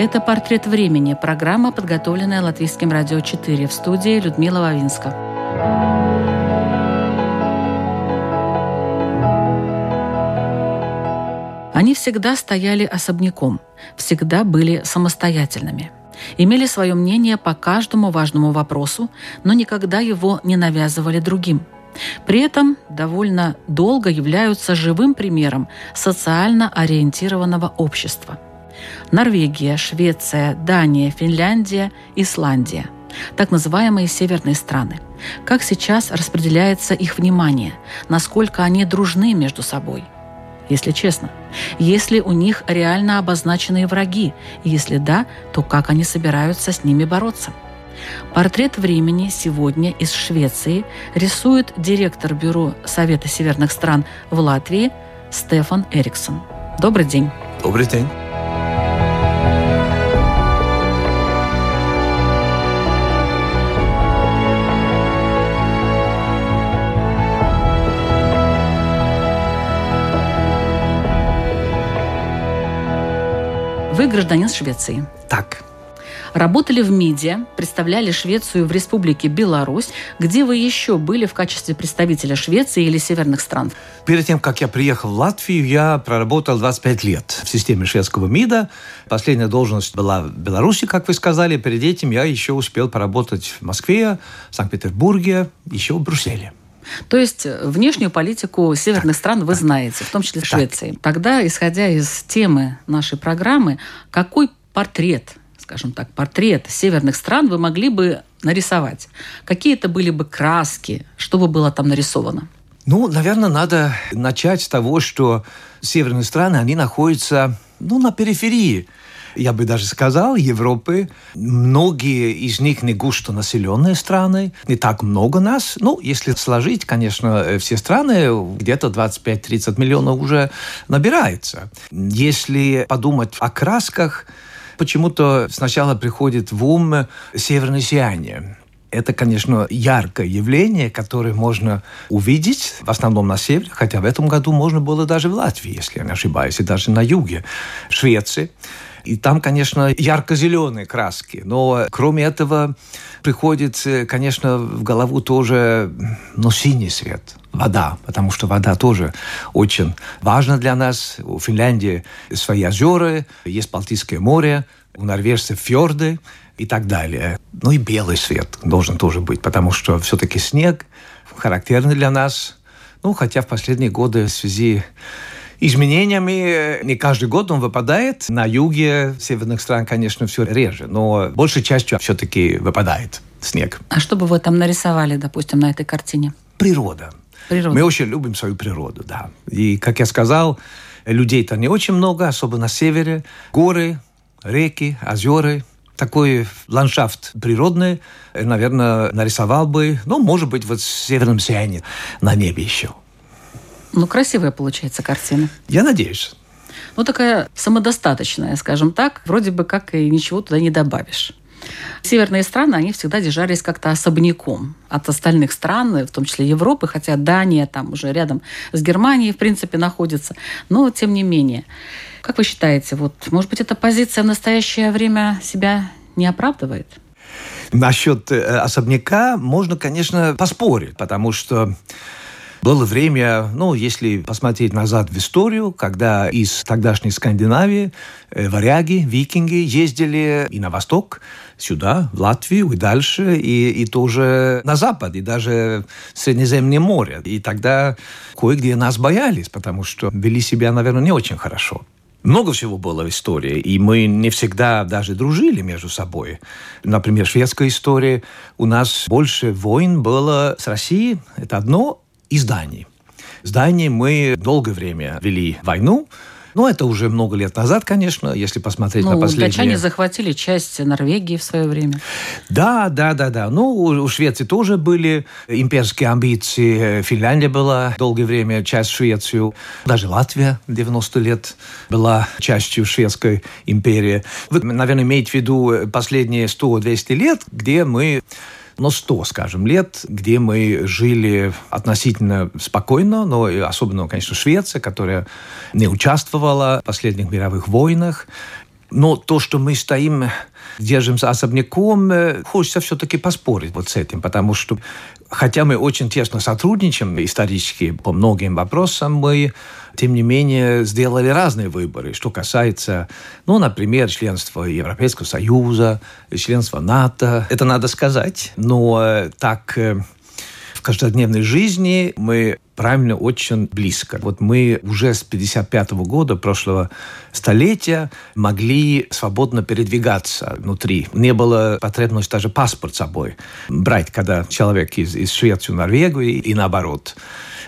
Это «Портрет времени» – программа, подготовленная Латвийским радио 4 в студии Людмила Вавинска. Они всегда стояли особняком, всегда были самостоятельными. Имели свое мнение по каждому важному вопросу, но никогда его не навязывали другим. При этом довольно долго являются живым примером социально ориентированного общества – Норвегия, Швеция, Дания, Финляндия, Исландия. Так называемые северные страны. Как сейчас распределяется их внимание? Насколько они дружны между собой? Если честно. Если у них реально обозначенные враги? Если да, то как они собираются с ними бороться? Портрет времени сегодня из Швеции рисует директор Бюро Совета северных стран в Латвии Стефан Эриксон. Добрый день. Добрый день. Гражданин Швеции. Так. Работали в МИДе, представляли Швецию в Республике Беларусь. Где вы еще были в качестве представителя Швеции или северных стран? Перед тем, как я приехал в Латвию, я проработал 25 лет в системе шведского МИДа. Последняя должность была в Беларуси, как вы сказали. Перед этим я еще успел поработать в Москве, Санкт-Петербурге, еще в Брюсселе. То есть э, внешнюю политику северных стран вы знаете, в том числе Швеции. Тогда, исходя из темы нашей программы, какой портрет, скажем так, портрет северных стран вы могли бы нарисовать? Какие это были бы краски? Что бы было там нарисовано? Ну, наверное, надо начать с того, что северные страны, они находятся ну, на периферии я бы даже сказал, Европы. Многие из них не густо населенные страны, не так много нас. Ну, если сложить, конечно, э, все страны, где-то 25-30 миллионов уже набирается. Если подумать о красках, почему-то сначала приходит в ум северное сияние. Это, конечно, яркое явление, которое можно увидеть в основном на севере, хотя в этом году можно было даже в Латвии, если я не ошибаюсь, и даже на юге Швеции. И там, конечно, ярко-зеленые краски. Но кроме этого приходит, конечно, в голову тоже ну, синий свет вода, потому что вода тоже очень важна для нас. У Финляндии свои озера, есть Балтийское море, у норвежцев фьорды и так далее. Ну и белый свет должен тоже быть, потому что все-таки снег характерный для нас. Ну, хотя в последние годы в связи изменениями. Не каждый год он выпадает. На юге северных стран, конечно, все реже, но большей частью все-таки выпадает снег. А что бы вы там нарисовали, допустим, на этой картине? Природа. Природа. Мы очень любим свою природу, да. И, как я сказал, людей-то не очень много, особенно на севере. Горы, реки, озера, такой ландшафт природный, наверное, нарисовал бы, ну, может быть, вот в северном сиянии на небе еще. Ну, красивая получается картина. Я надеюсь. Ну, такая самодостаточная, скажем так. Вроде бы как и ничего туда не добавишь. Северные страны, они всегда держались как-то особняком от остальных стран, в том числе Европы, хотя Дания там уже рядом с Германией, в принципе, находится. Но, тем не менее. Как вы считаете, вот, может быть, эта позиция в настоящее время себя не оправдывает? Насчет э, особняка можно, конечно, поспорить, потому что было время, ну, если посмотреть назад в историю, когда из тогдашней Скандинавии э, варяги, викинги ездили и на восток, сюда, в Латвию и дальше, и, и тоже на запад, и даже в Средиземное море. И тогда кое-где нас боялись, потому что вели себя, наверное, не очень хорошо. Много всего было в истории, и мы не всегда даже дружили между собой. Например, шведская история. У нас больше войн было с Россией, это одно, и с Данией. С Данией мы долгое время вели войну, ну, это уже много лет назад, конечно, если посмотреть ну, на последние... Датчане захватили часть Норвегии в свое время. Да, да, да, да. Ну, у, Швеции тоже были имперские амбиции. Финляндия была долгое время часть Швеции. Даже Латвия 90 лет была частью шведской империи. Вы, наверное, имеете в виду последние 100-200 лет, где мы но 100, скажем, лет, где мы жили относительно спокойно, но особенно, конечно, Швеция, которая не участвовала в последних мировых войнах. Но то, что мы стоим, держимся особняком, э, хочется все-таки поспорить вот с этим, потому что хотя мы очень тесно сотрудничаем исторически по многим вопросам, мы тем не менее, сделали разные выборы, что касается, ну, например, членства Европейского Союза, членства НАТО. Это надо сказать. Но э, так э, в каждодневной жизни мы правильно очень близко. Вот мы уже с 55 -го года прошлого столетия могли свободно передвигаться внутри. Не было потребности даже паспорт с собой брать, когда человек из, из Швеции в Норвегию и, и наоборот.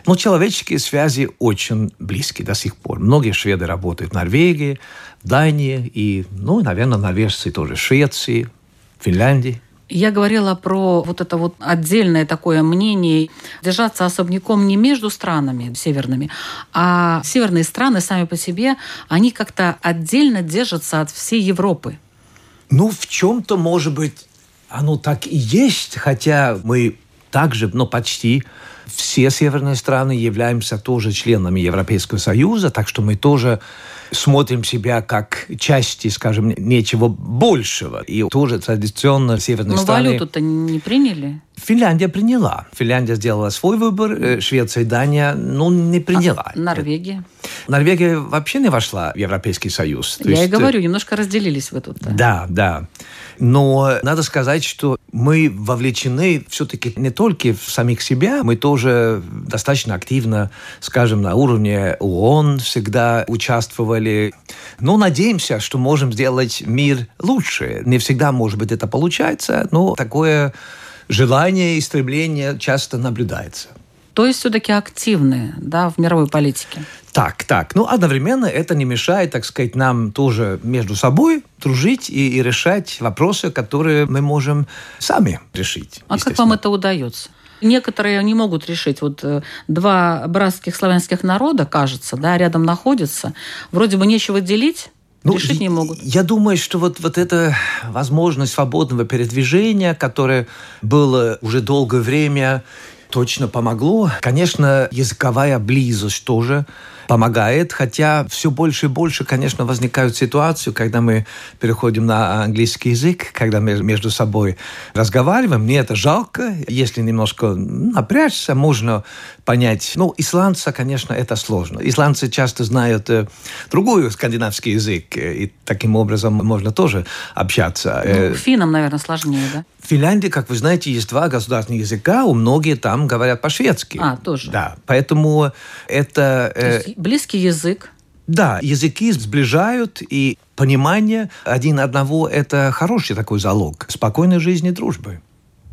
Но человеческие связи очень близкие до сих пор. Многие шведы работают в Норвегии, в Дании и, ну, наверное, норвежцы тоже Швеции, Финляндии. Я говорила про вот это вот отдельное такое мнение держаться особняком не между странами северными, а северные страны сами по себе, они как-то отдельно держатся от всей Европы. Ну, в чем-то, может быть, оно так и есть, хотя мы также, ну, почти все северные страны являемся тоже членами Европейского Союза, так что мы тоже смотрим себя как части, скажем, нечего большего. И тоже традиционно северные Но страны... Но валюту-то не приняли? Финляндия приняла. Финляндия сделала свой выбор, э, Швеция и Дания, ну, не приняла. А Норвегия? Норвегия вообще не вошла в Европейский Союз. Я есть... и говорю, немножко разделились вы тут. Да. да. Но надо сказать, что мы вовлечены все-таки не только в самих себя, мы тоже достаточно активно, скажем, на уровне ООН всегда участвовали. Но надеемся, что можем сделать мир лучше. Не всегда, может быть, это получается, но такое желание и стремление часто наблюдается. То есть все-таки активные да, в мировой политике. Так, так. Ну, одновременно это не мешает, так сказать, нам тоже между собой дружить и, и решать вопросы, которые мы можем сами решить. А как вам это удается? Некоторые не могут решить. Вот э, два братских славянских народа, кажется, да, рядом находятся. Вроде бы нечего делить, ну, решить не могут. Я думаю, что вот, вот эта возможность свободного передвижения, которая была уже долгое время точно помогло. Конечно, языковая близость тоже помогает, хотя все больше и больше, конечно, возникают ситуации, когда мы переходим на английский язык, когда мы между собой разговариваем. Мне это жалко. Если немножко напрячься, можно понять. Ну, исландца, конечно, это сложно. Исландцы часто знают э, другой скандинавский язык, э, и таким образом можно тоже общаться. Ну, э, финнам, наверное, сложнее, да? В Финляндии, как вы знаете, есть два государственных языка, у многих там говорят по-шведски. А, тоже. Да, поэтому это... Э, близкий язык. Да, языки сближают, и понимание один одного – это хороший такой залог спокойной жизни и дружбы.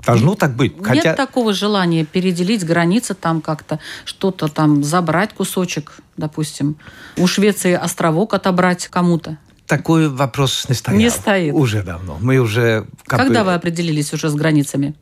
Должно так быть. Нет Хотя... такого желания переделить границы там как-то, что-то там забрать кусочек, допустим. У Швеции островок отобрать кому-то. Такой вопрос не стоял. Не стоит. Уже давно. Мы уже... Как Когда бы... вы определились уже с границами?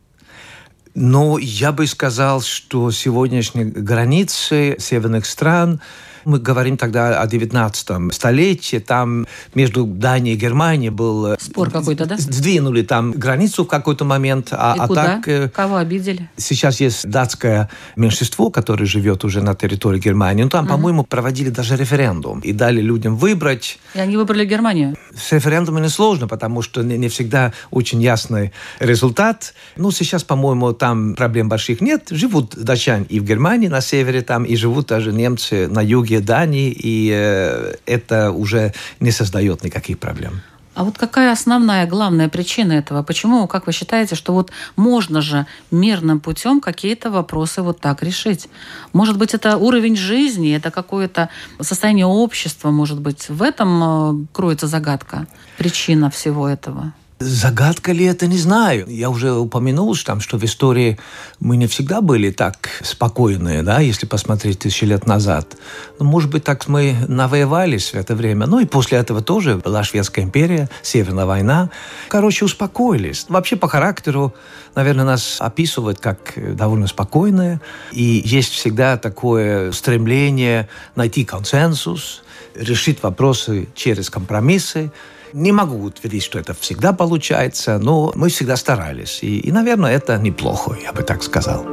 Ну, я бы сказал, что сегодняшние границы северных стран мы говорим тогда о 19 столетии. Там между Данией и Германией был... Э, Спор какой-то, да? Сдвинули там границу в какой-то момент. А, и а куда? так... Э, Кого обидели? Сейчас есть датское меньшинство, которое живет уже на территории Германии. Ну, там, угу. по-моему, проводили даже референдум. И дали людям выбрать. И они выбрали Германию? С референдумом сложно, потому что не, не всегда очень ясный результат. Ну, сейчас, по-моему, там проблем больших нет. Живут датчане и в Германии, на севере там, и живут даже немцы на юге Дании, и э, это уже не создает никаких проблем. А вот какая основная, главная причина этого? Почему, как вы считаете, что вот можно же мирным путем какие-то вопросы вот так решить? Может быть, это уровень жизни, это какое-то состояние общества, может быть, в этом э, кроется загадка, причина всего этого? Загадка ли это, не знаю. Я уже упомянул, что, там, что в истории мы не всегда были так спокойные, да, если посмотреть тысячи лет назад. Ну, может быть, так мы навоевались в это время. Ну и после этого тоже была Шведская империя, Северная война. Короче, успокоились. Вообще по характеру, наверное, нас описывают как довольно спокойные. И есть всегда такое стремление найти консенсус, решить вопросы через компромиссы. Не могу утвердить, что это всегда получается, но мы всегда старались. И, и наверное, это неплохо, я бы так сказал.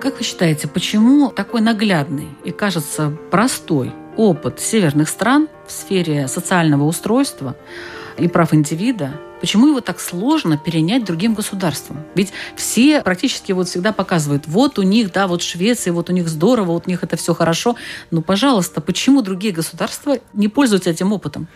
Как вы считаете, почему такой наглядный и, кажется, простой опыт северных стран в сфере социального устройства и прав индивида Почему его так сложно перенять другим государствам? Ведь все практически вот всегда показывают, вот у них, да, вот Швеция, вот у них здорово, вот у них это все хорошо. Ну, пожалуйста, почему другие государства не пользуются этим опытом?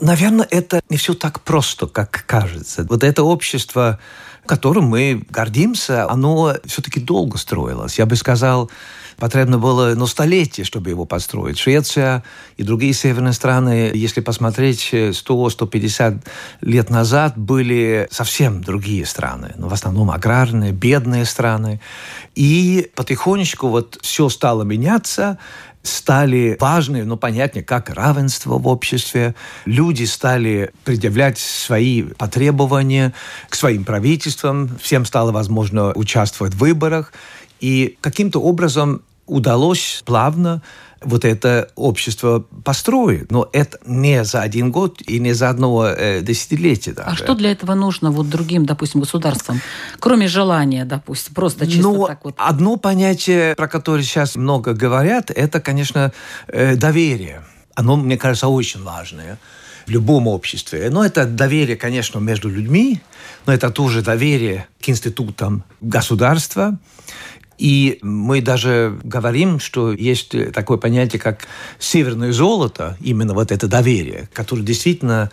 Наверное, это не все так просто, как кажется. Вот это общество, которым мы гордимся, оно все-таки долго строилось. Я бы сказал, потребно было ну, столетие, чтобы его построить. Швеция и другие северные страны, если посмотреть 100-150 лет назад, были совсем другие страны. Ну, в основном аграрные, бедные страны. И потихонечку вот все стало меняться стали важны, ну, понятнее, как равенство в обществе. Люди стали предъявлять свои потребования к своим правительствам. Всем стало возможно участвовать в выборах. И каким-то образом удалось плавно вот это общество построить. Но это не за один год и не за одно э, десятилетие даже. А что для этого нужно вот другим, допустим, государствам, кроме желания, допустим, просто чисто ну, так вот? Одно понятие, про которое сейчас много говорят, это, конечно, э, доверие. Оно, мне кажется, очень важное в любом обществе. Но это доверие, конечно, между людьми, но это тоже доверие к институтам государства. И мы даже говорим, что есть такое понятие, как северное золото, именно вот это доверие, которое действительно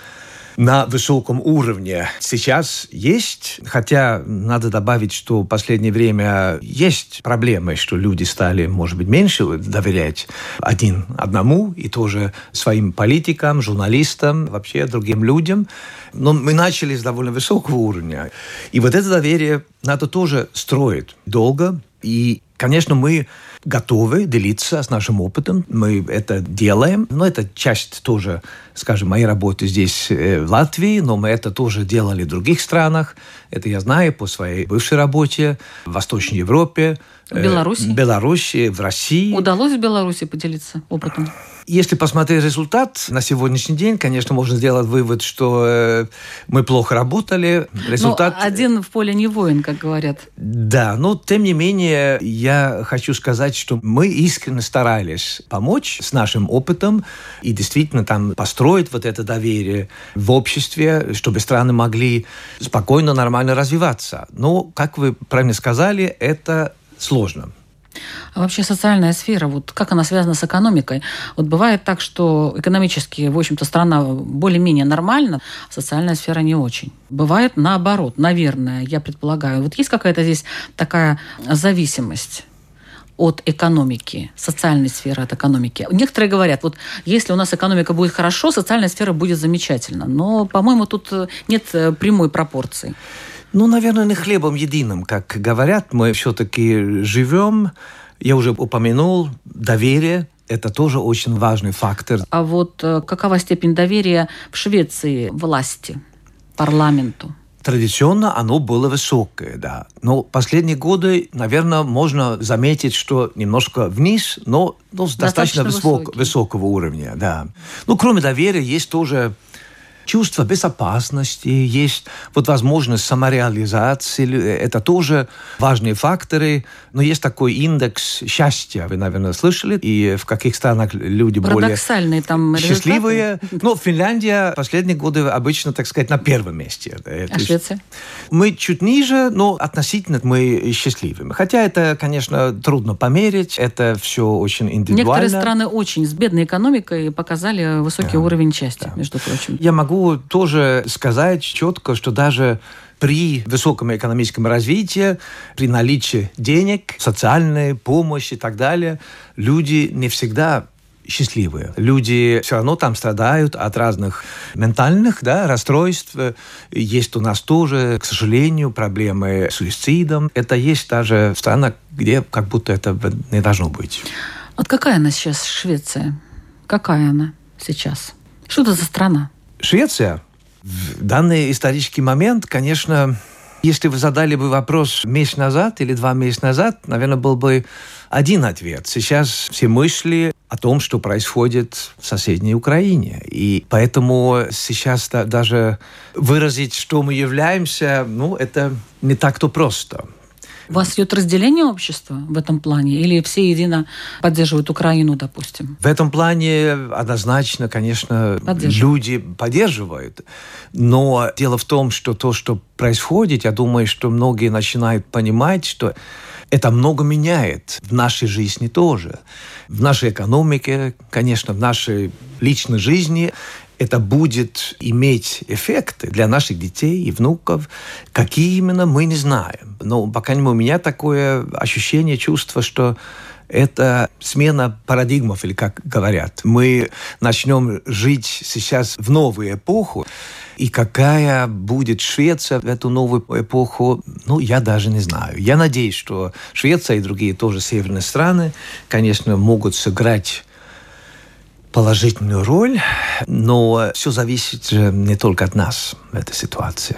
на высоком уровне сейчас есть, хотя надо добавить, что в последнее время есть проблемы, что люди стали, может быть, меньше доверять один одному и тоже своим политикам, журналистам, вообще другим людям. Но мы начали с довольно высокого уровня. И вот это доверие надо тоже строить долго, и, конечно, мы готовы делиться с нашим опытом. Мы это делаем. Но это часть тоже, скажем, моей работы здесь, э, в Латвии, но мы это тоже делали в других странах. Это я знаю по своей бывшей работе в Восточной Европе. В Беларуси? В Беларуси, в России. Удалось в Беларуси поделиться опытом? Если посмотреть результат на сегодняшний день, конечно, можно сделать вывод, что э, мы плохо работали. Результат... Но один в поле не воин, как говорят. Да, но тем не менее я хочу сказать, что мы искренне старались помочь с нашим опытом и действительно там построить вот это доверие в обществе, чтобы страны могли спокойно, нормально развиваться. Но, как вы правильно сказали, это сложно. А вообще социальная сфера, вот как она связана с экономикой? Вот бывает так, что экономически, в общем-то, страна более-менее нормальна, а социальная сфера не очень. Бывает наоборот, наверное, я предполагаю. Вот есть какая-то здесь такая зависимость? от экономики, социальной сферы от экономики. Некоторые говорят, вот если у нас экономика будет хорошо, социальная сфера будет замечательно. Но, по-моему, тут нет прямой пропорции. Ну, наверное, не хлебом единым, как говорят. Мы все-таки живем, я уже упомянул, доверие, это тоже очень важный фактор. А вот э, какова степень доверия в Швеции власти, парламенту? Традиционно оно было высокое, да. Но последние годы, наверное, можно заметить, что немножко вниз, но ну, достаточно, достаточно высок, высокого уровня, да. Ну, кроме доверия, есть тоже чувство безопасности, есть вот возможность самореализации. Это тоже важные факторы. Но есть такой индекс счастья, вы, наверное, слышали, и в каких странах люди более там счастливые. Ну, Финляндия последние годы обычно, так сказать, на первом месте. А Швеция? Мы чуть ниже, но относительно мы счастливыми. Хотя это, конечно, трудно померить, это все очень индивидуально. Некоторые страны очень с бедной экономикой показали высокий да, уровень счастья, да. между прочим. Я могу тоже сказать четко, что даже при высоком экономическом развитии, при наличии денег, социальной помощи и так далее, люди не всегда счастливые. Люди все равно там страдают от разных ментальных да, расстройств. Есть у нас тоже, к сожалению, проблемы с суицидом. Это есть даже страна, где как будто это не должно быть. Вот какая она сейчас, Швеция? Какая она сейчас? Что это за страна? Швеция в данный исторический момент, конечно, если вы задали бы вопрос месяц назад или два месяца назад, наверное, был бы один ответ. Сейчас все мысли о том, что происходит в соседней Украине. И поэтому сейчас даже выразить, что мы являемся, ну, это не так-то просто. У вас идет разделение общества в этом плане? Или все едино поддерживают Украину, допустим? В этом плане однозначно, конечно, люди поддерживают. Но дело в том, что то, что происходит, я думаю, что многие начинают понимать, что это много меняет в нашей жизни тоже. В нашей экономике, конечно, в нашей личной жизни это будет иметь эффекты для наших детей и внуков. Какие именно, мы не знаем. Но, по крайней мере, у меня такое ощущение, чувство, что это смена парадигмов, или как говорят. Мы начнем жить сейчас в новую эпоху, и какая будет Швеция в эту новую эпоху, ну, я даже не знаю. Я надеюсь, что Швеция и другие тоже северные страны, конечно, могут сыграть положительную роль, но все зависит не только от нас в этой ситуации.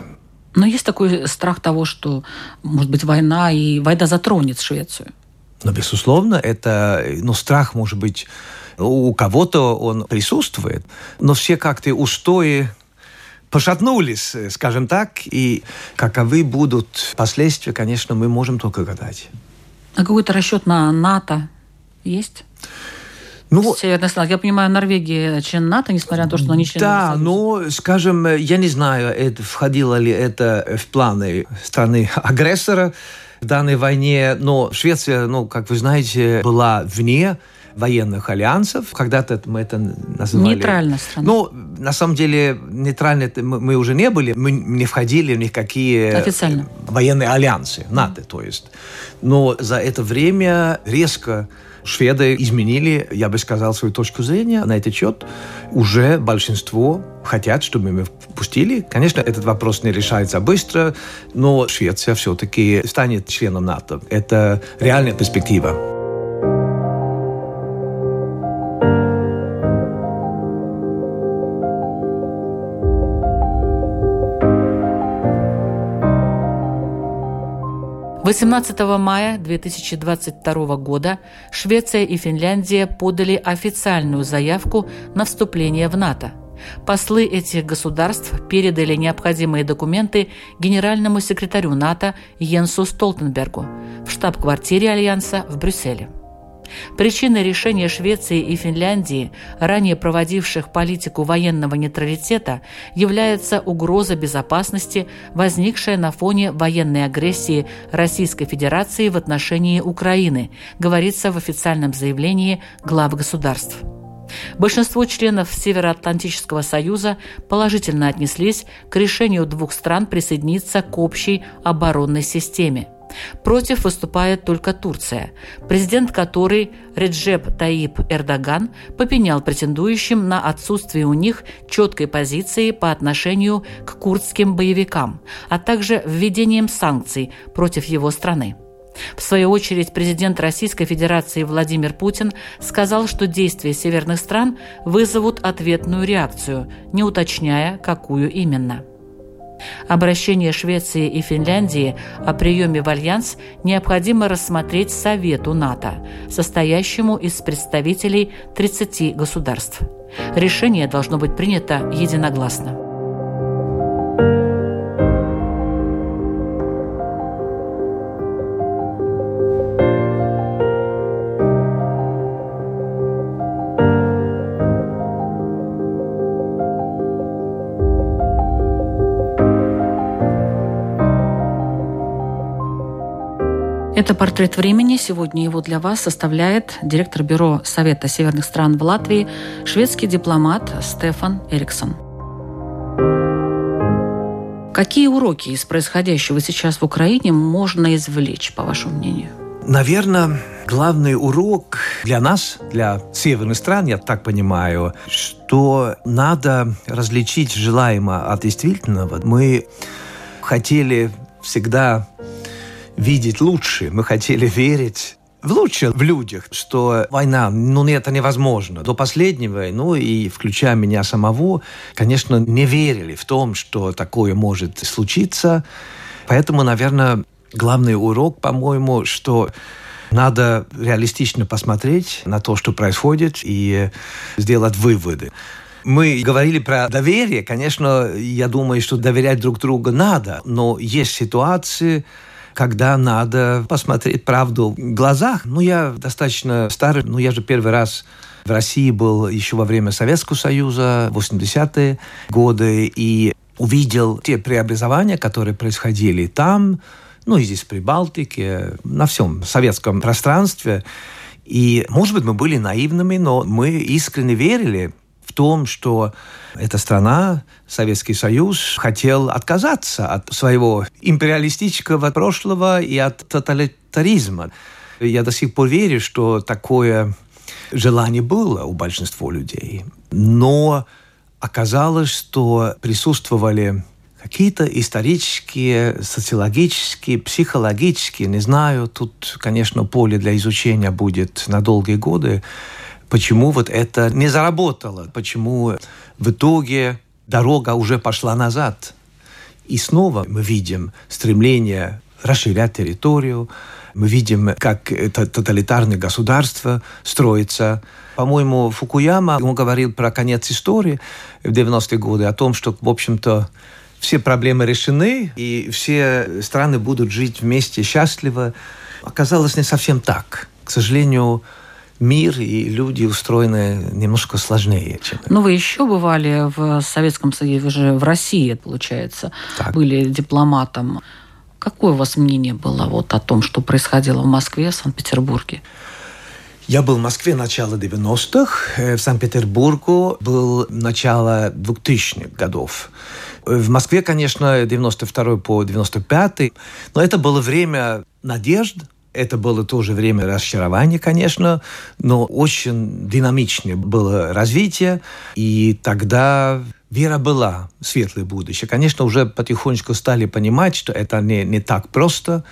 Но есть такой страх того, что, может быть, война и война затронет Швецию. Но, безусловно, это, ну, страх, может быть, у кого-то он присутствует, но все как-то устои пошатнулись, скажем так, и каковы будут последствия, конечно, мы можем только гадать. А какой-то расчет на НАТО есть? Ну, Северная страна. Я понимаю, Норвегия член НАТО, несмотря на то, что они член Да, ну, скажем, я не знаю, это, входило ли это в планы страны-агрессора в данной войне, но Швеция, ну, как вы знаете, была вне военных альянсов. Когда-то мы это называли... Нейтральная страна. Ну, на самом деле, нейтральные мы уже не были. Мы не входили в никакие Официально. военные альянсы, НАТО, то есть. Но за это время резко шведы изменили, я бы сказал, свою точку зрения на этот счет. Уже большинство хотят, чтобы мы впустили. Конечно, этот вопрос не решается быстро, но Швеция все-таки станет членом НАТО. Это реальная перспектива. 18 мая 2022 года Швеция и Финляндия подали официальную заявку на вступление в НАТО. Послы этих государств передали необходимые документы генеральному секретарю НАТО Йенсу Столтенбергу в штаб-квартире Альянса в Брюсселе. Причиной решения Швеции и Финляндии, ранее проводивших политику военного нейтралитета, является угроза безопасности, возникшая на фоне военной агрессии Российской Федерации в отношении Украины, говорится в официальном заявлении глав государств. Большинство членов Североатлантического союза положительно отнеслись к решению двух стран присоединиться к общей оборонной системе – Против выступает только Турция, президент которой Реджеп Таип Эрдоган попенял претендующим на отсутствие у них четкой позиции по отношению к курдским боевикам, а также введением санкций против его страны. В свою очередь, президент Российской Федерации Владимир Путин сказал, что действия северных стран вызовут ответную реакцию, не уточняя, какую именно. Обращение Швеции и Финляндии о приеме в Альянс необходимо рассмотреть Совету НАТО, состоящему из представителей 30 государств. Решение должно быть принято единогласно. Это портрет времени. Сегодня его для вас составляет директор бюро Совета северных стран в Латвии, шведский дипломат Стефан Эриксон. Какие уроки из происходящего сейчас в Украине можно извлечь, по вашему мнению? Наверное, главный урок для нас, для северных стран, я так понимаю, что надо различить желаемое от действительного. Мы хотели всегда видеть лучше, мы хотели верить в лучшее в людях, что война, ну, это невозможно. До последнего, ну, и включая меня самого, конечно, не верили в том, что такое может случиться. Поэтому, наверное, главный урок, по-моему, что надо реалистично посмотреть на то, что происходит, и сделать выводы. Мы говорили про доверие. Конечно, я думаю, что доверять друг другу надо, но есть ситуации, когда надо посмотреть правду в глазах. Ну, я достаточно старый, ну, я же первый раз в России был еще во время Советского Союза, 80-е годы, и увидел те преобразования, которые происходили там, ну и здесь в Прибалтике, на всем советском пространстве. И, может быть, мы были наивными, но мы искренне верили том, что эта страна, Советский Союз, хотел отказаться от своего империалистического прошлого и от тоталитаризма. Я до сих пор верю, что такое желание было у большинства людей. Но оказалось, что присутствовали какие-то исторические, социологические, психологические, не знаю, тут, конечно, поле для изучения будет на долгие годы, почему вот это не заработало, почему в итоге дорога уже пошла назад. И снова мы видим стремление расширять территорию, мы видим, как тоталитарное государство строится. По-моему, Фукуяма, он говорил про конец истории в 90-е годы, о том, что, в общем-то, все проблемы решены, и все страны будут жить вместе счастливо. Оказалось не совсем так. К сожалению, мир и люди устроены немножко сложнее, чем... Ну, вы еще бывали в Советском Союзе, вы же в России, получается, так. были дипломатом. Какое у вас мнение было вот о том, что происходило в Москве, Санкт-Петербурге? Я был в Москве начало 90-х, э, в Санкт-Петербургу был начало 2000-х годов. В Москве, конечно, 92 по 95 но это было время надежд, это было тоже время разочарования, конечно, но очень динамичное было развитие, и тогда вера была в светлое будущее. Конечно, уже потихонечку стали понимать, что это не, не так просто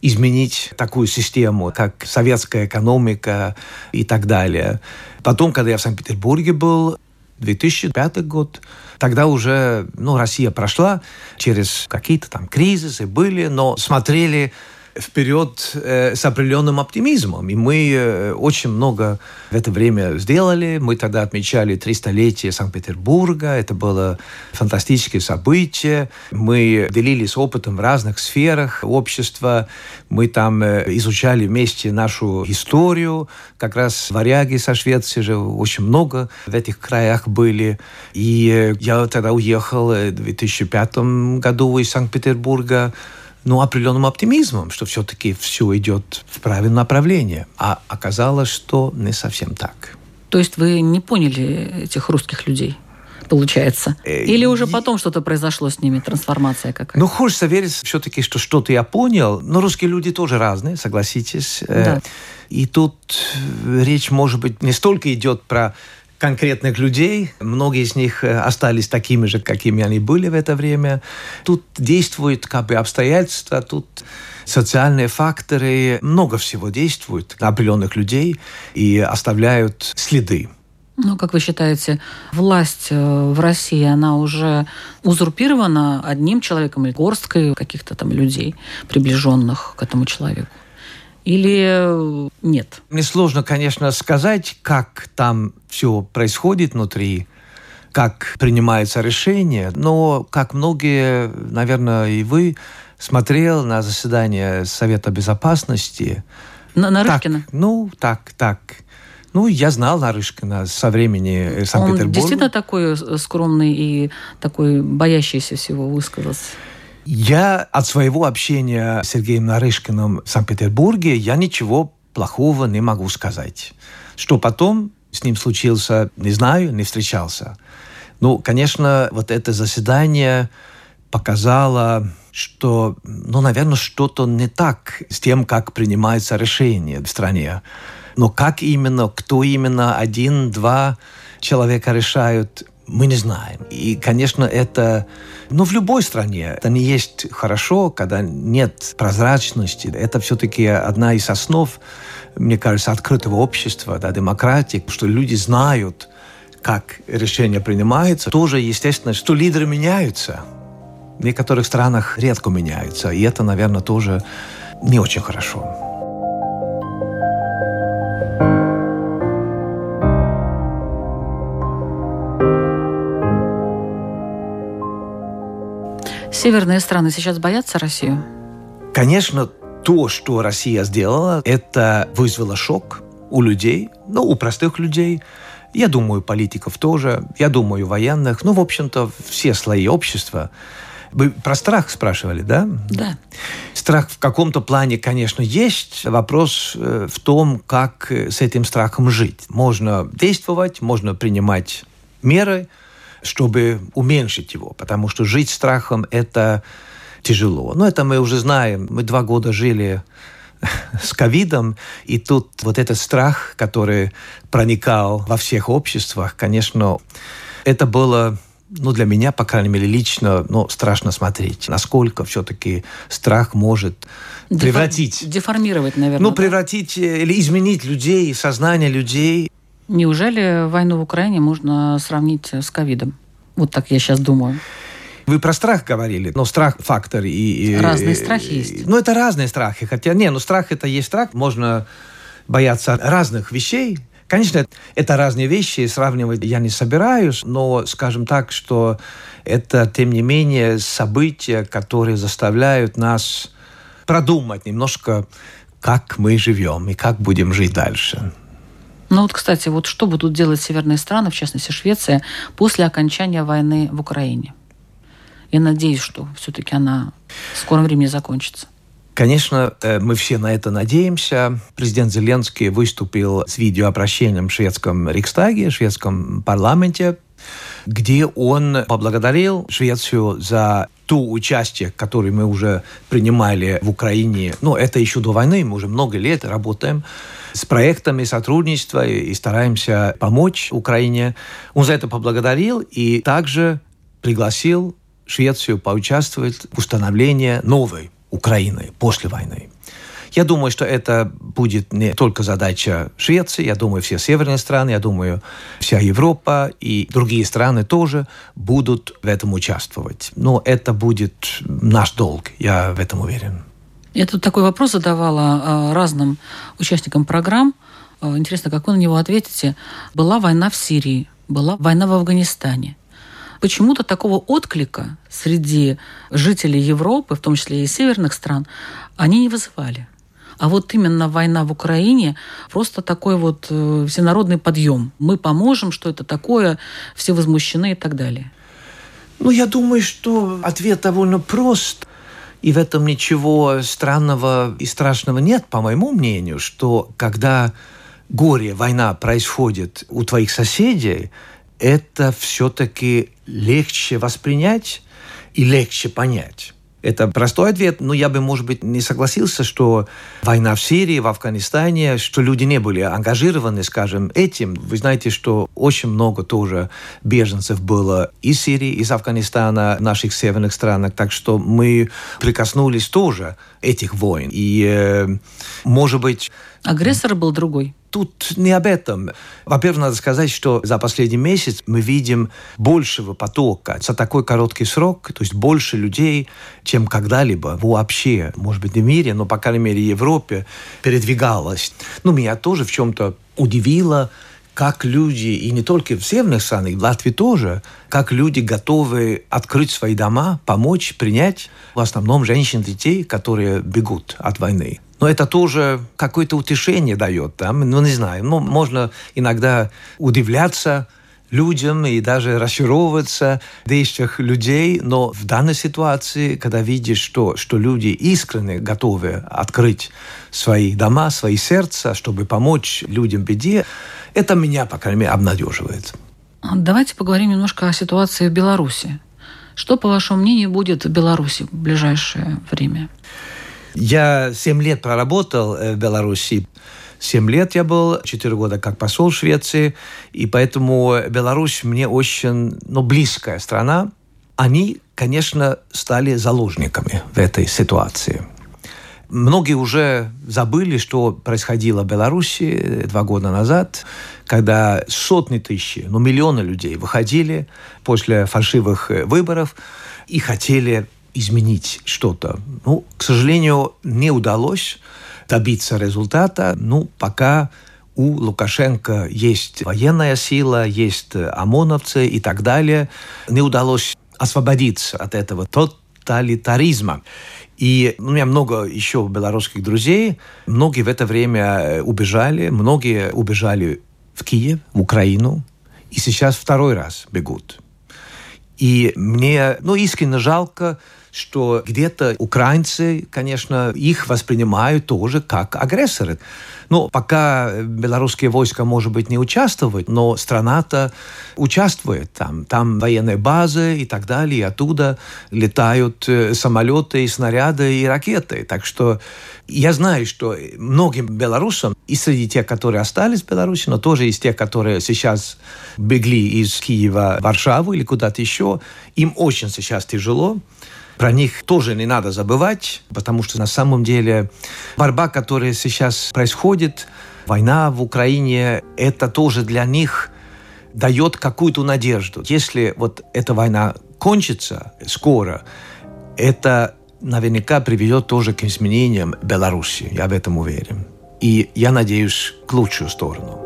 изменить такую систему, как советская экономика и так далее. Потом, когда я в Санкт-Петербурге был, 2005 год, тогда уже ну, Россия прошла через какие-то там кризисы были, но смотрели вперед э, с определенным оптимизмом. И мы э, очень много в это время сделали. Мы тогда отмечали 300-летие Санкт-Петербурга. Это было фантастическое событие. Мы делились опытом в разных сферах общества. Мы там э, изучали вместе нашу историю. Как раз варяги со Швеции же очень много в этих краях были. И э, я тогда уехал в 2005 году из Санкт-Петербурга ну, определенным оптимизмом, что все-таки все идет в правильном направлении. А оказалось, что не совсем так. То есть вы не поняли этих русских людей? получается? Э, Или уже потом что-то произошло с ними, трансформация какая-то? Ну, хочется верить все-таки, что что-то я понял. Но русские люди тоже разные, согласитесь. Э, да. И тут речь, может быть, не столько идет про конкретных людей. Многие из них э, остались такими же, какими они были в это время. Тут действуют как бы обстоятельства, тут социальные факторы, много всего действуют на определенных людей и оставляют следы. Ну, как вы считаете, власть э, в России, она уже узурпирована одним человеком или горсткой каких-то там людей, приближенных к этому человеку? Или нет? Мне сложно, конечно, сказать, как там все происходит внутри, как принимается решение, но как многие, наверное, и вы, смотрел на заседание Совета Безопасности. На Нарышкина? Так, ну, так, так. Ну, я знал Нарышкина со времени Санкт-Петербурга. Он действительно такой скромный и такой боящийся всего высказался? Я от своего общения с Сергеем Нарышкиным в Санкт-Петербурге, я ничего плохого не могу сказать. Что потом с ним случился, не знаю, не встречался. Ну, конечно, вот это заседание показало, что, ну, наверное, что-то не так с тем, как принимается решение в стране. Но как именно, кто именно, один, два человека решают, мы не знаем. И, конечно, это, ну, в любой стране это не есть хорошо, когда нет прозрачности. Это все-таки одна из основ, мне кажется, открытого общества, да, демократии, что люди знают, как решение принимается. Тоже, естественно, что лидеры меняются. В некоторых странах редко меняются. И это, наверное, тоже не очень хорошо. Северные страны сейчас боятся Россию? Конечно, то, что Россия сделала, это вызвало шок у людей, ну, у простых людей. Я думаю, политиков тоже, я думаю, военных, ну, в общем-то, все слои общества. Вы про страх спрашивали, да? Да. Страх в каком-то плане, конечно, есть. Вопрос э, в том, как с этим страхом жить. Можно действовать, можно принимать меры – чтобы уменьшить его, потому что жить страхом – это тяжело. Но это мы уже знаем. Мы два года жили с ковидом, и тут вот этот страх, который проникал во всех обществах, конечно, это было ну, для меня, по крайней мере, лично, ну, страшно смотреть, насколько все-таки страх может превратить... Деформировать, наверное. Ну, превратить да? или изменить людей, сознание людей. Неужели войну в Украине можно сравнить с ковидом? Вот так я сейчас думаю. Вы про страх говорили, но страх фактор и... Разные страхи есть. Ну, это разные страхи. Хотя, не, ну, страх это есть страх. Можно бояться разных вещей. Конечно, это разные вещи, сравнивать я не собираюсь, но скажем так, что это, тем не менее, события, которые заставляют нас продумать немножко, как мы живем и как будем жить дальше. Ну вот, кстати, вот что будут делать северные страны, в частности Швеция, после окончания войны в Украине? Я надеюсь, что все-таки она в скором времени закончится. Конечно, э, мы все на это надеемся. Президент Зеленский выступил с видеообращением в шведском Рикстаге, в шведском парламенте, где он поблагодарил Швецию за то участие, которое мы уже принимали в Украине. Ну, это еще до войны, мы уже много лет работаем с проектами сотрудничества и стараемся помочь Украине. Он за это поблагодарил и также пригласил Швецию поучаствовать в установлении новой Украины после войны. Я думаю, что это будет не только задача Швеции, я думаю, все северные страны, я думаю, вся Европа и другие страны тоже будут в этом участвовать. Но это будет наш долг, я в этом уверен. Я тут такой вопрос задавала а, разным участникам программ. А, интересно, как вы на него ответите. Была война в Сирии, была война в Афганистане. Почему-то такого отклика среди жителей Европы, в том числе и северных стран, они не вызывали. А вот именно война в Украине просто такой вот э, всенародный подъем. Мы поможем, что это такое, все возмущены и так далее. Ну, я думаю, что ответ довольно прост. И в этом ничего странного и страшного нет, по моему мнению, что когда горе, война происходит у твоих соседей, это все-таки легче воспринять и легче понять. Это простой ответ, но я бы, может быть, не согласился, что война в Сирии, в Афганистане, что люди не были ангажированы, скажем, этим. Вы знаете, что очень много тоже беженцев было из Сирии, из Афганистана, наших северных странах, так что мы прикоснулись тоже этих войн. И, э, может быть... Агрессор был другой тут не об этом. Во-первых, надо сказать, что за последний месяц мы видим большего потока за такой короткий срок, то есть больше людей, чем когда-либо вообще, может быть, в мире, но, по крайней мере, в Европе передвигалось. Ну, меня тоже в чем-то удивило, как люди, и не только в северных странах, в Латвии тоже, как люди готовы открыть свои дома, помочь, принять, в основном женщин, детей, которые бегут от войны. Но это тоже какое-то утешение дает. Да? Ну, не знаю, ну, можно иногда удивляться людям и даже расчаровываться в действиях людей. Но в данной ситуации, когда видишь, что, что люди искренне готовы открыть свои дома, свои сердца, чтобы помочь людям в беде, это меня, по крайней мере, обнадеживает. Давайте поговорим немножко о ситуации в Беларуси. Что, по вашему мнению, будет в Беларуси в ближайшее время? Я семь лет проработал э, в Беларуси. Семь лет я был, четыре года как посол Швеции, и поэтому Беларусь мне очень ну, близкая страна. Они, конечно, стали заложниками в этой ситуации. Многие уже забыли, что происходило в Беларуси два года назад, когда сотни тысяч, ну миллионы людей выходили после фальшивых выборов и хотели изменить что-то. Ну, к сожалению, не удалось добиться результата. Ну, пока у Лукашенко есть военная сила, есть ОМОНовцы и так далее. Не удалось освободиться от этого тоталитаризма. И у меня много еще белорусских друзей. Многие в это время убежали, многие убежали в Киев, в Украину, и сейчас второй раз бегут. И мне ну, искренне жалко, что где-то украинцы, конечно, их воспринимают тоже как агрессоры. Ну, пока белорусские войска, может быть, не участвуют, но страна-то участвует там. Там военные базы и так далее, и оттуда летают э, самолеты, и снаряды, и ракеты. Так что я знаю, что многим белорусам, и среди тех, которые остались в Беларуси, но тоже из тех, которые сейчас бегли из Киева в Варшаву или куда-то еще, им очень сейчас тяжело. Про них тоже не надо забывать, потому что на самом деле борьба, которая сейчас происходит, война в Украине, это тоже для них дает какую-то надежду. Если вот эта война кончится скоро, это наверняка приведет тоже к изменениям Беларуси. Я в этом уверен. И я надеюсь к лучшую сторону.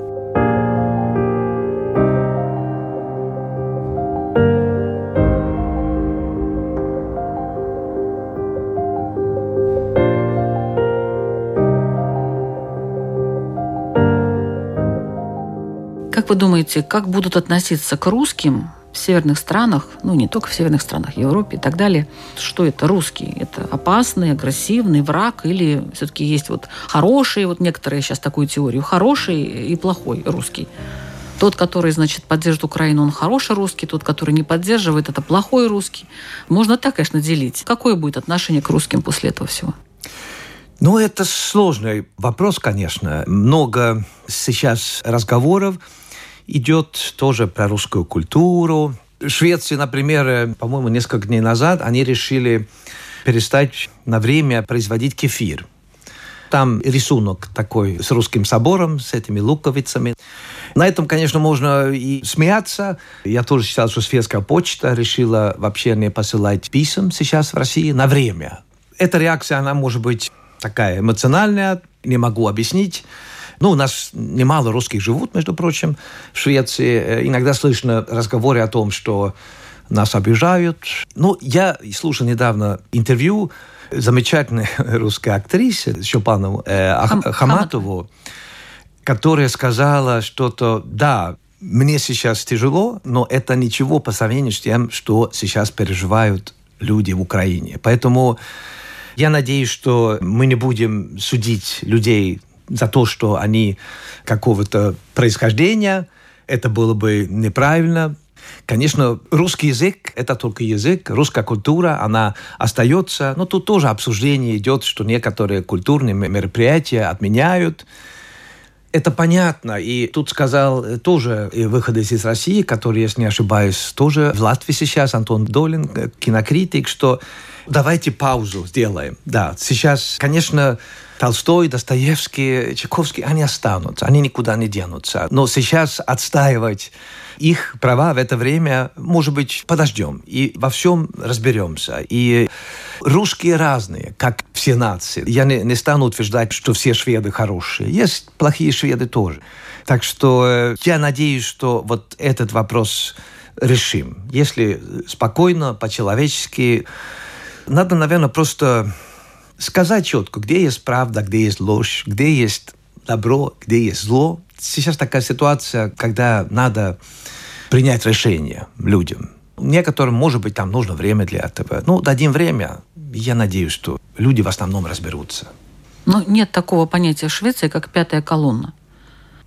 Вы думаете, как будут относиться к русским в северных странах, ну не только в северных странах, Европе и так далее, что это русский? Это опасный, агрессивный враг или все-таки есть вот хороший, вот некоторые сейчас такую теорию, хороший и плохой русский? Тот, который, значит, поддерживает Украину, он хороший русский, тот, который не поддерживает, это плохой русский. Можно так, конечно, делить. Какое будет отношение к русским после этого всего? Ну, это сложный вопрос, конечно. Много сейчас разговоров идет тоже про русскую культуру. В Швеции, например, по-моему, несколько дней назад они решили перестать на время производить кефир. Там рисунок такой с русским собором, с этими луковицами. На этом, конечно, можно и смеяться. Я тоже считал, что светская почта решила вообще не посылать писем сейчас в России на время. Эта реакция, она может быть такая эмоциональная, не могу объяснить. Ну, у нас немало русских живут, между прочим, в Швеции. Э, иногда слышно разговоры о том, что нас обижают. Ну, я слушал недавно интервью замечательной русской актрисы Шопанову, э, Хам, Хаматову, которая сказала что-то, да, мне сейчас тяжело, но это ничего по сравнению с тем, что сейчас переживают люди в Украине. Поэтому я надеюсь, что мы не будем судить людей за то, что они какого-то происхождения. Это было бы неправильно. Конечно, русский язык – это только язык, русская культура, она остается. Но тут тоже обсуждение идет, что некоторые культурные мероприятия отменяют. Это понятно. И тут сказал тоже выходец из России, который, если не ошибаюсь, тоже в Латвии сейчас, Антон Долин, кинокритик, что давайте паузу сделаем. Да, сейчас, конечно, Толстой, Достоевский, Чайковский, они останутся, они никуда не денутся. Но сейчас отстаивать их права в это время, может быть, подождем и во всем разберемся. И русские разные, как все нации. Я не, не стану утверждать, что все шведы хорошие. Есть плохие шведы тоже. Так что э, я надеюсь, что вот этот вопрос решим. Если спокойно, по-человечески, надо, наверное, просто сказать четко, где есть правда, где есть ложь, где есть добро, где есть зло. Сейчас такая ситуация, когда надо принять решение людям. Некоторым, может быть, там нужно время для этого. Ну, дадим время. Я надеюсь, что люди в основном разберутся. Но нет такого понятия в Швеции, как пятая колонна.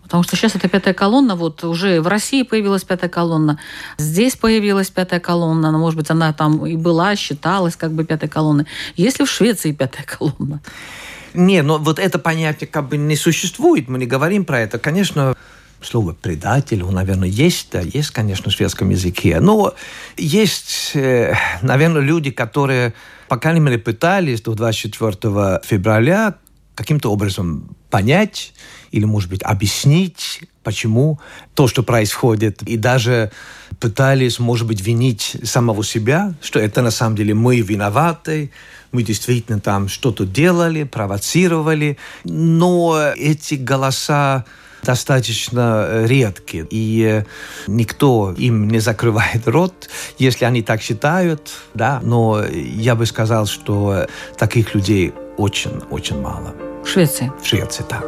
Потому что сейчас эта пятая колонна, вот уже в России появилась пятая колонна, здесь появилась пятая колонна, но, может быть, она там и была, считалась как бы пятой колонной. Есть ли в Швеции пятая колонна? Не, но вот это понятие как бы не существует, мы не говорим про это. Конечно, слово предатель, он, наверное, есть, да, есть, конечно, в шведском языке. Но есть, э, наверное, люди, которые, по крайней мере, пытались до 24 февраля каким-то образом понять или, может быть, объяснить, почему то, что происходит, и даже пытались, может быть, винить самого себя, что это на самом деле мы виноваты, мы действительно там что-то делали, провоцировали, но эти голоса достаточно редкие, и никто им не закрывает рот, если они так считают, да, но я бы сказал, что таких людей очень-очень мало. Швеции? В Швеции, да.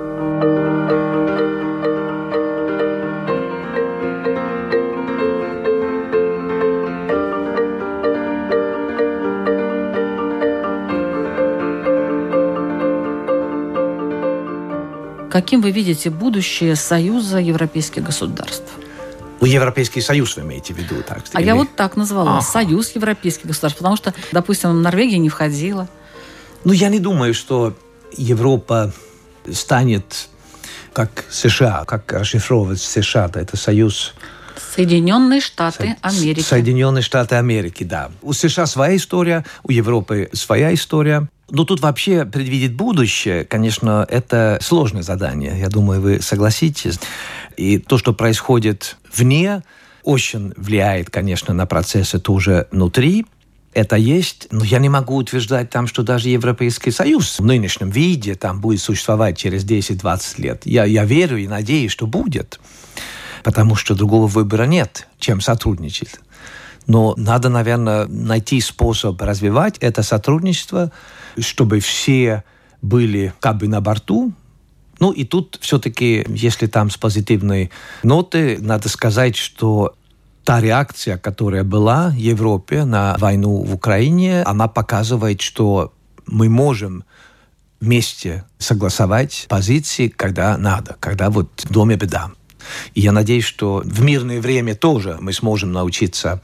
Каким вы видите будущее Союза европейских государств? У Европейский Союз вы имеете в виду? Так, а или... я вот так назвала. Ага. Союз европейских государств. Потому что, допустим, Норвегия не входила. Ну, я не думаю, что Европа станет как США, как расшифровывать США, это союз Соединенные Штаты Америки. Соединенные Штаты Америки, да. У США своя история, у Европы своя история. Но тут вообще предвидеть будущее, конечно, это сложное задание. Я думаю, вы согласитесь. И то, что происходит вне, очень влияет, конечно, на процессы тоже внутри. Это есть, но я не могу утверждать там, что даже Европейский Союз в нынешнем виде там будет существовать через 10-20 лет. Я, я верю и надеюсь, что будет, потому что другого выбора нет, чем сотрудничать. Но надо, наверное, найти способ развивать это сотрудничество, чтобы все были как бы на борту, ну и тут все-таки, если там с позитивной ноты, надо сказать, что та реакция, которая была в Европе на войну в Украине, она показывает, что мы можем вместе согласовать позиции, когда надо, когда вот в доме беда. И я надеюсь, что в мирное время тоже мы сможем научиться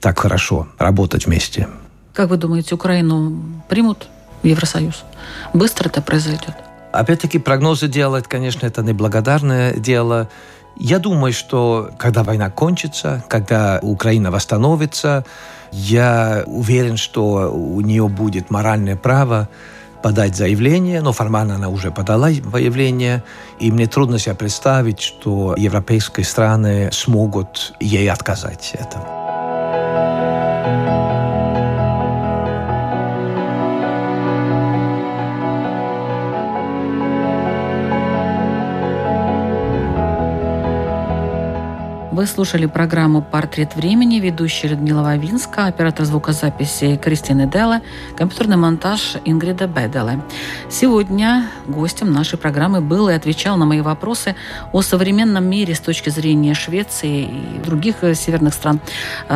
так хорошо работать вместе. Как вы думаете, Украину примут в Евросоюз? Быстро это произойдет? Опять-таки прогнозы делать, конечно, это неблагодарное дело. Я думаю, что когда война кончится, когда Украина восстановится, я уверен, что у нее будет моральное право подать заявление, но формально она уже подала заявление, и мне трудно себе представить, что европейские страны смогут ей отказать это. Вы слушали программу «Портрет времени», ведущая Людмила Вавинска, оператор звукозаписи Кристины Делла, компьютерный монтаж Ингрида Беделе. Сегодня гостем нашей программы был и отвечал на мои вопросы о современном мире с точки зрения Швеции и других северных стран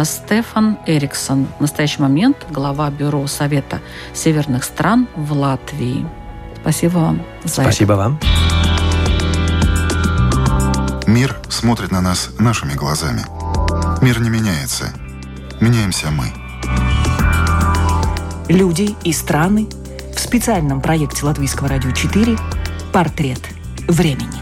Стефан Эриксон. В настоящий момент глава Бюро Совета северных стран в Латвии. Спасибо вам за Спасибо это. вам. Мир смотрит на нас нашими глазами. Мир не меняется. Меняемся мы. Люди и страны в специальном проекте Латвийского радио 4 «Портрет времени».